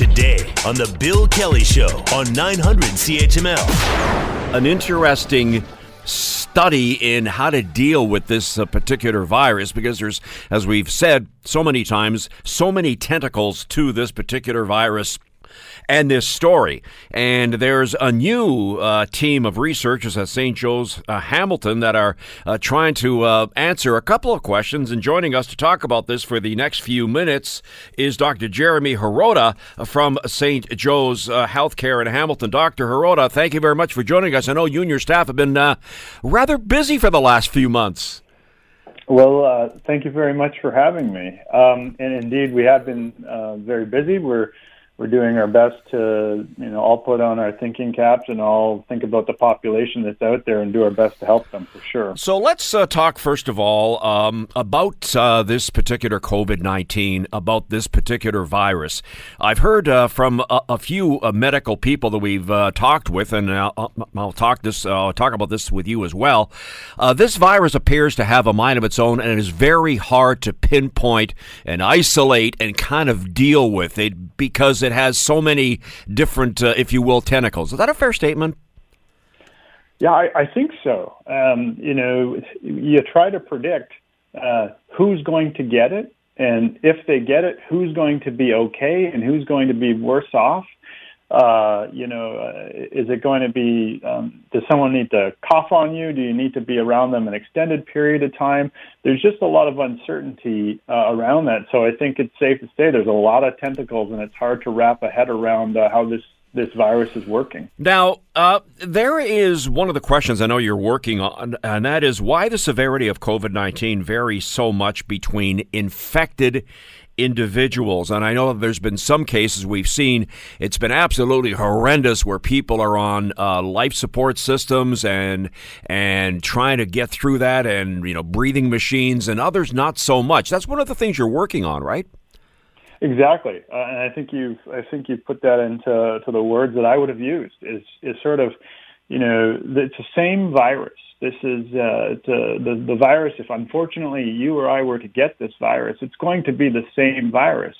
today on The Bill Kelly Show on 900 CHML. An interesting study in how to deal with this uh, particular virus because there's, as we've said so many times, so many tentacles to this particular virus and this story. And there's a new uh, team of researchers at St. Joe's uh, Hamilton that are uh, trying to uh, answer a couple of questions. And joining us to talk about this for the next few minutes is Dr. Jeremy Hirota from St. Joe's uh, Healthcare in Hamilton. Dr. Hirota, thank you very much for joining us. I know you and your staff have been uh, rather busy for the last few months. Well, uh, thank you very much for having me. Um, and indeed, we have been uh, very busy. We're we're doing our best to, you know, all put on our thinking caps and all think about the population that's out there and do our best to help them for sure. So let's uh, talk first of all um, about uh, this particular COVID 19, about this particular virus. I've heard uh, from a, a few uh, medical people that we've uh, talked with, and I'll, I'll talk this, I'll talk about this with you as well. Uh, this virus appears to have a mind of its own, and it is very hard to pinpoint and isolate and kind of deal with it because it it has so many different, uh, if you will, tentacles. Is that a fair statement? Yeah, I, I think so. Um, you know, you try to predict uh, who's going to get it, and if they get it, who's going to be okay and who's going to be worse off. Uh, you know, uh, is it going to be, um, does someone need to cough on you? Do you need to be around them an extended period of time? There's just a lot of uncertainty uh, around that. So I think it's safe to say there's a lot of tentacles and it's hard to wrap a head around uh, how this this virus is working. Now, uh, there is one of the questions I know you're working on, and that is why the severity of COVID 19 varies so much between infected individuals. And I know there's been some cases we've seen, it's been absolutely horrendous where people are on uh, life support systems and and trying to get through that and, you know, breathing machines and others not so much. That's one of the things you're working on, right? Exactly, uh, and I think you've I think you've put that into to the words that I would have used is is sort of, you know, it's the same virus this is uh, the, the virus. If unfortunately you or I were to get this virus, it's going to be the same virus,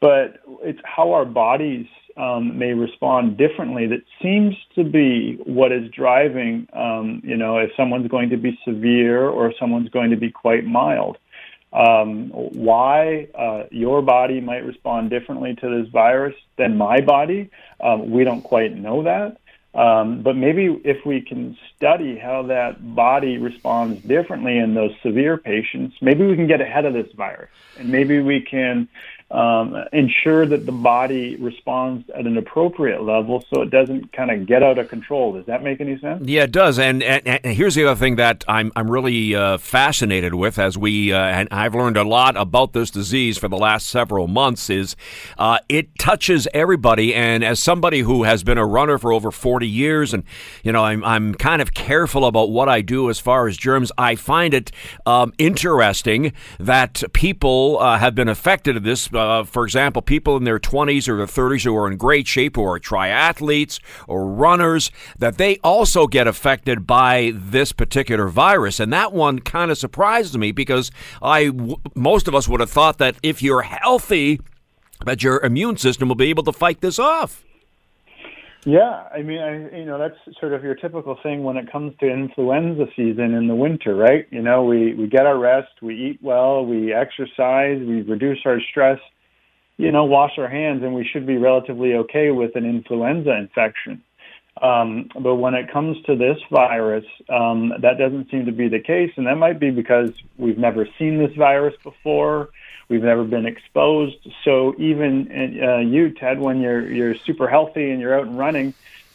but it's how our bodies um, may respond differently that seems to be what is driving. Um, you know, if someone's going to be severe or someone's going to be quite mild. Um, why uh, your body might respond differently to this virus than my body, um, we don't quite know that. Um, but maybe if we can study how that body responds differently in those severe patients, maybe we can get ahead of this virus, and maybe we can um, ensure that the body responds at an appropriate level so it doesn't kind of get out of control. Does that make any sense? Yeah, it does. And, and, and here's the other thing that I'm, I'm really uh, fascinated with as we, uh, and I've learned a lot about this disease for the last several months, is uh, it touches everybody. And as somebody who has been a runner for over 40 years, and, you know, I'm, I'm kind of careful about what I do as far as germs, I find it um, interesting that people uh, have been affected of this uh, for example, people in their 20s or their 30s who are in great shape, who are triathletes or runners, that they also get affected by this particular virus. And that one kind of surprised me because I, most of us would have thought that if you're healthy, that your immune system will be able to fight this off. Yeah, I mean, I, you know, that's sort of your typical thing when it comes to influenza season in the winter, right? You know, we we get our rest, we eat well, we exercise, we reduce our stress, you know, wash our hands and we should be relatively okay with an influenza infection. Um, but when it comes to this virus, um, that doesn't seem to be the case. And that might be because we've never seen this virus before. We've never been exposed. So even uh, you, Ted, when you're, you're super healthy and you're out and running,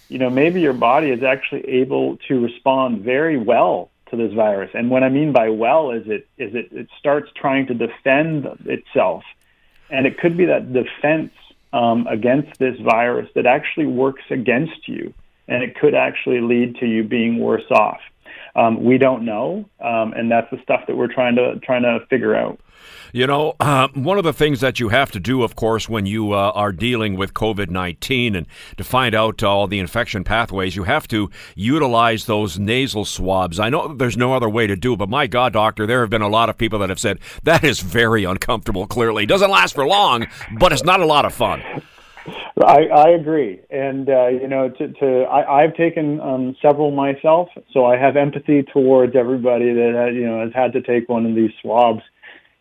you know, maybe your body is actually able to respond very well to this virus. And what I mean by well is it, is it, it starts trying to defend itself and it could be that defense um, against this virus that actually works against you, and it could actually lead to you being worse off. Um, we don't know, um, and that's the stuff that we're trying to trying to figure out. You know, uh, one of the things that you have to do, of course, when you uh, are dealing with COVID 19 and to find out all the infection pathways, you have to utilize those nasal swabs. I know there's no other way to do it, but my God, doctor, there have been a lot of people that have said that is very uncomfortable, clearly. It doesn't last for long, but it's not a lot of fun. I, I agree, and uh, you know, to, to I, I've taken um, several myself, so I have empathy towards everybody that uh, you know has had to take one of these swabs.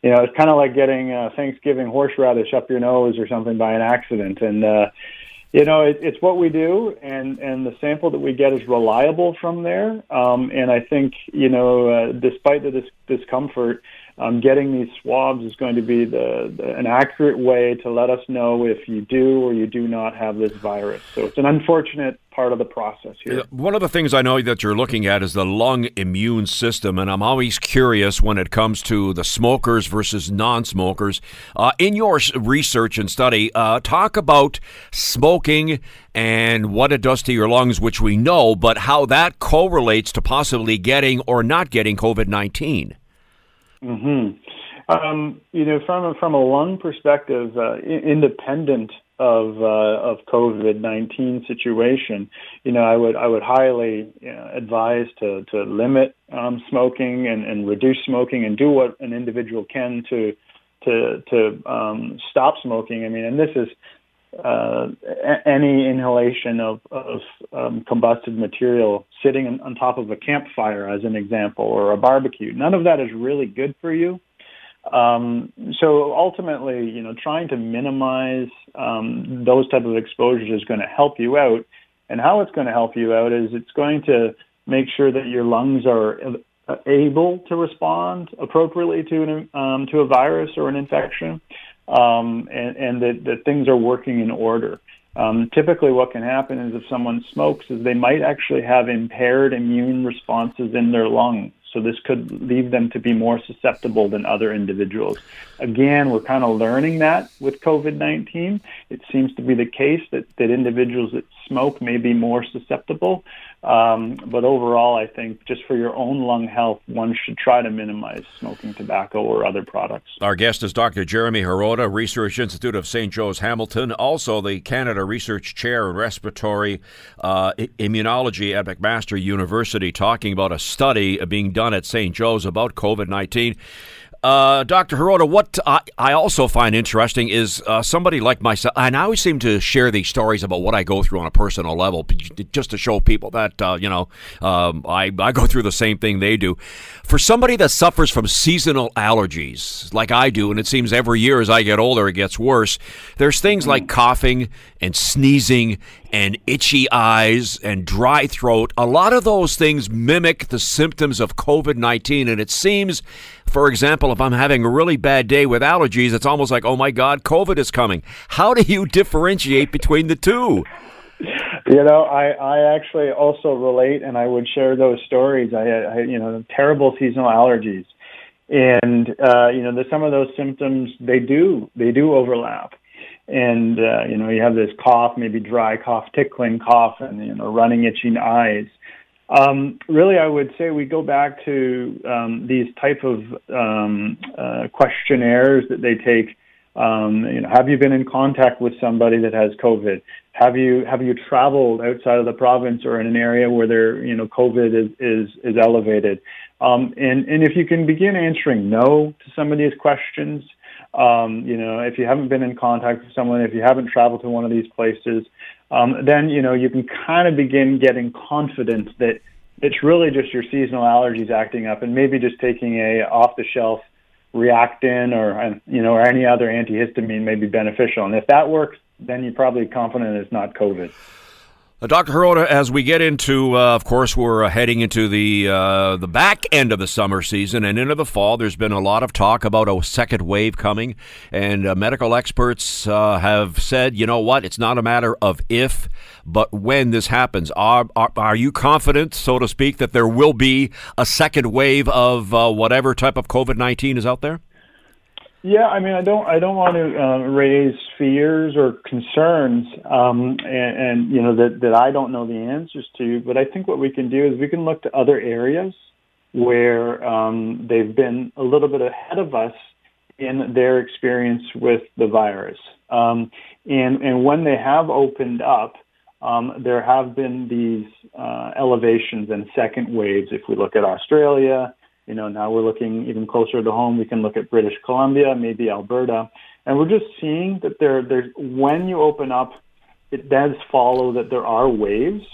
You know, it's kind of like getting uh, Thanksgiving horseradish up your nose or something by an accident, and uh, you know, it, it's what we do, and and the sample that we get is reliable from there. Um, and I think you know, uh, despite the dis- discomfort, um, getting these swabs is going to be the, the, an accurate way to let us know if you do or you do not have this virus. So it's an unfortunate part of the process here. One of the things I know that you're looking at is the lung immune system, and I'm always curious when it comes to the smokers versus non-smokers. Uh, in your research and study, uh, talk about smoking and what it does to your lungs, which we know, but how that correlates to possibly getting or not getting COVID nineteen. Hmm. Um, you know, from a, from a lung perspective, uh, independent of uh, of COVID nineteen situation, you know, I would I would highly you know, advise to to limit um, smoking and, and reduce smoking and do what an individual can to to to um, stop smoking. I mean, and this is uh, any inhalation of, of um, combusted material sitting on top of a campfire, as an example, or a barbecue. None of that is really good for you. Um, so ultimately, you know, trying to minimize um, those type of exposures is going to help you out. And how it's going to help you out is it's going to make sure that your lungs are able to respond appropriately to an, um, to a virus or an infection um, and, and that, that things are working in order. Um, typically, what can happen is if someone smokes, is they might actually have impaired immune responses in their lungs. So this could leave them to be more susceptible than other individuals. Again, we're kind of learning that with COVID-19. It seems to be the case that, that individuals that smoke may be more susceptible. Um, but overall, I think just for your own lung health, one should try to minimize smoking tobacco or other products. Our guest is Dr. Jeremy Hirota, Research Institute of St. Joe's Hamilton, also the Canada Research Chair in Respiratory uh, Immunology at McMaster University, talking about a study being done at St. Joe's about COVID 19. Uh, Dr. Hirota, what I, I, also find interesting is uh, somebody like myself, and I always seem to share these stories about what I go through on a personal level, just to show people that, uh, you know, um, I, I go through the same thing they do. For somebody that suffers from seasonal allergies, like I do, and it seems every year as I get older it gets worse, there's things like coughing and sneezing and itchy eyes and dry throat. A lot of those things mimic the symptoms of COVID 19, and it seems for example, if I'm having a really bad day with allergies, it's almost like, oh my God, COVID is coming. How do you differentiate between the two? You know, I, I actually also relate, and I would share those stories. I had, you know, terrible seasonal allergies, and uh, you know, the, some of those symptoms they do they do overlap, and uh, you know, you have this cough, maybe dry cough, tickling cough, and you know, running, itching eyes. Um, really, I would say we go back to um, these type of um, uh, questionnaires that they take. Um, you know, have you been in contact with somebody that has COVID? Have you have you traveled outside of the province or in an area where there you know COVID is is, is elevated? Um, and and if you can begin answering no to some of these questions, um, you know, if you haven't been in contact with someone, if you haven't traveled to one of these places, um, then you know you can kind of begin getting confidence that it's really just your seasonal allergies acting up, and maybe just taking a off-the-shelf Reactine or you know or any other antihistamine may be beneficial. And if that works, then you're probably confident it's not COVID. Uh, Dr. Hirota, as we get into, uh, of course, we're uh, heading into the uh, the back end of the summer season and into the fall. There's been a lot of talk about a second wave coming, and uh, medical experts uh, have said, you know what, it's not a matter of if, but when this happens. Are are, are you confident, so to speak, that there will be a second wave of whatever type of COVID nineteen is out there? Yeah, I mean, I don't, I don't want to uh, raise fears or concerns, um, and, and you know that that I don't know the answers to. But I think what we can do is we can look to other areas where um, they've been a little bit ahead of us in their experience with the virus, um, and and when they have opened up, um, there have been these uh, elevations and second waves. If we look at Australia you know, now we're looking even closer to home. We can look at British Columbia, maybe Alberta, and we're just seeing that there, there's when you open up, it does follow that there are waves.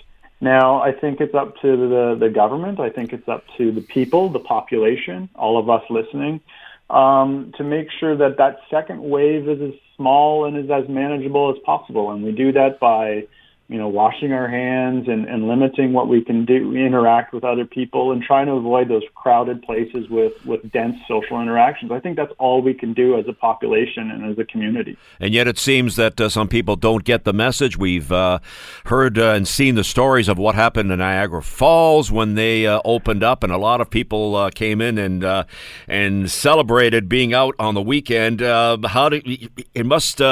Now, I think it's up to the, the government. I think it's up to the people, the population, all of us listening, um, to make sure that that second wave is as small and is as manageable as possible. And we do that by you know, washing our hands and, and limiting what we can do, interact with other people and trying to avoid those crowded places with, with dense social interactions. I think that's all we can do as a population and as a community. And yet it seems that uh, some people don't get the message. We've uh, heard uh, and seen the stories of what happened in Niagara Falls when they uh, opened up, and a lot of people uh, came in and uh, and celebrated being out on the weekend. how do it must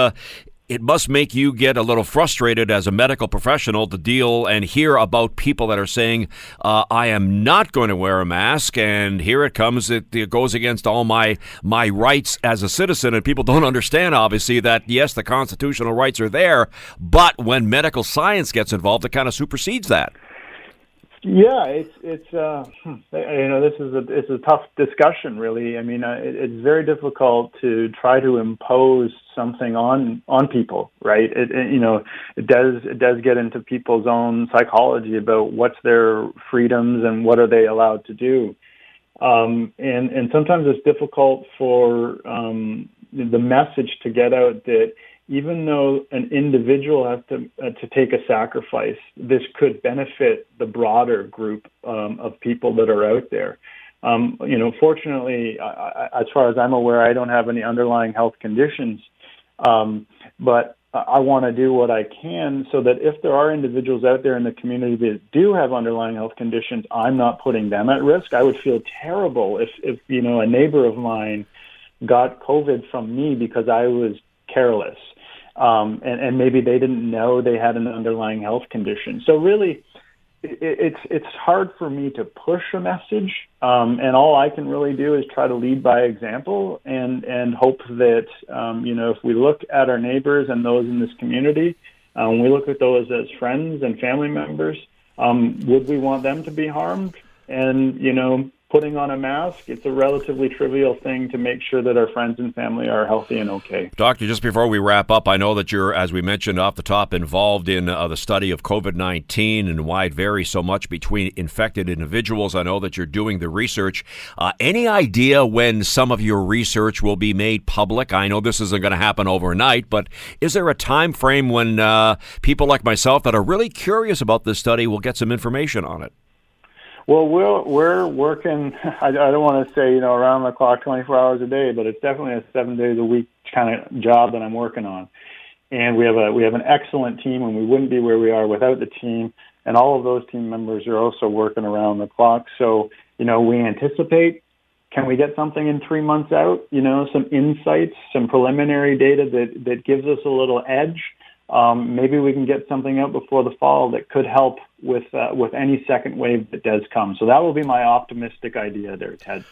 it must make you get a little frustrated as a medical professional to deal and hear about people that are saying, uh, "I am not going to wear a mask," and here it comes. It, it, goes against all my my rights as a citizen, and people don't understand obviously that yes, the constitutional rights are there, but when medical science gets involved, it kind of supersedes that. Yeah, it's it's uh, hmm, you know this is a it's a tough discussion really. I mean, uh, it, it's very difficult to try to impose something on on people, right? It, it you know it does it does get into people's own psychology about what's their freedoms and what are they allowed to do, um, and and sometimes it's difficult for um, the message to get out that even though an individual has to uh, to take a sacrifice, this could benefit the broader group um, of people that are out there. Um, you know, fortunately, I, I, as far as I'm aware, I don't have any underlying health conditions, um, but I want to do what I can so that if there are individuals out there in the community that do have underlying health conditions, I'm not putting them at risk. I would feel terrible if, if you know, a neighbor of mine got COVID from me because I was careless um, and, and maybe they didn't know they had an underlying health condition. So really, it, it's it's hard for me to push a message, um, and all I can really do is try to lead by example and and hope that um, you know if we look at our neighbors and those in this community, um, we look at those as friends and family members. Um, would we want them to be harmed? And you know, putting on a mask, it's a relatively trivial thing to make sure that our friends and family are healthy and okay. Doctor, just before we wrap up, I know that you're, as we mentioned off the top, involved in uh, the study of COVID 19 and why it varies so much between infected individuals. I know that you're doing the research. Uh, any idea when some of your research will be made public? I know this isn't going to happen overnight, but is there a time frame when uh, people like myself that are really curious about this study will get some information on it? Well, we're we're working. I, I don't want to say you know around the clock, 24 hours a day, but it's definitely a seven days a week kind of job that I'm working on. And we have a we have an excellent team, and we wouldn't be where we are without the team. And all of those team members are also working around the clock. So you know, we anticipate. Can we get something in three months out? You know, some insights, some preliminary data that that gives us a little edge. Um, maybe we can get something out before the fall that could help with uh, with any second wave that does come. So that will be my optimistic idea there, Ted.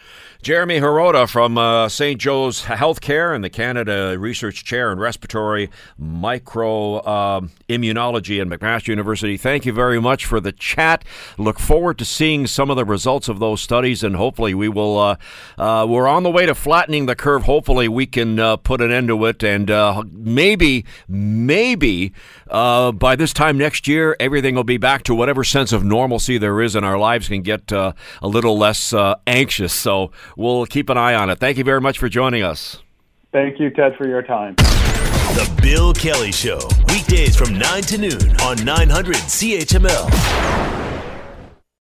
Jeremy Hirota from uh, St. Joe's Healthcare and the Canada Research Chair in Respiratory Micro uh, Immunology at McMaster University. Thank you very much for the chat. Look forward to seeing some of the results of those studies, and hopefully we will. Uh, uh we're on the way to flattening the curve. Hopefully we can uh, put an end to it, and uh, maybe, maybe by this time next year, everything will be back to whatever sense of normalcy there is in our lives can get uh, a little less uh, anxious. So we'll keep an eye on it. Thank you very much for joining us. Thank you, Ted, for your time. The Bill Kelly Show, weekdays from 9 to noon on 900 CHML.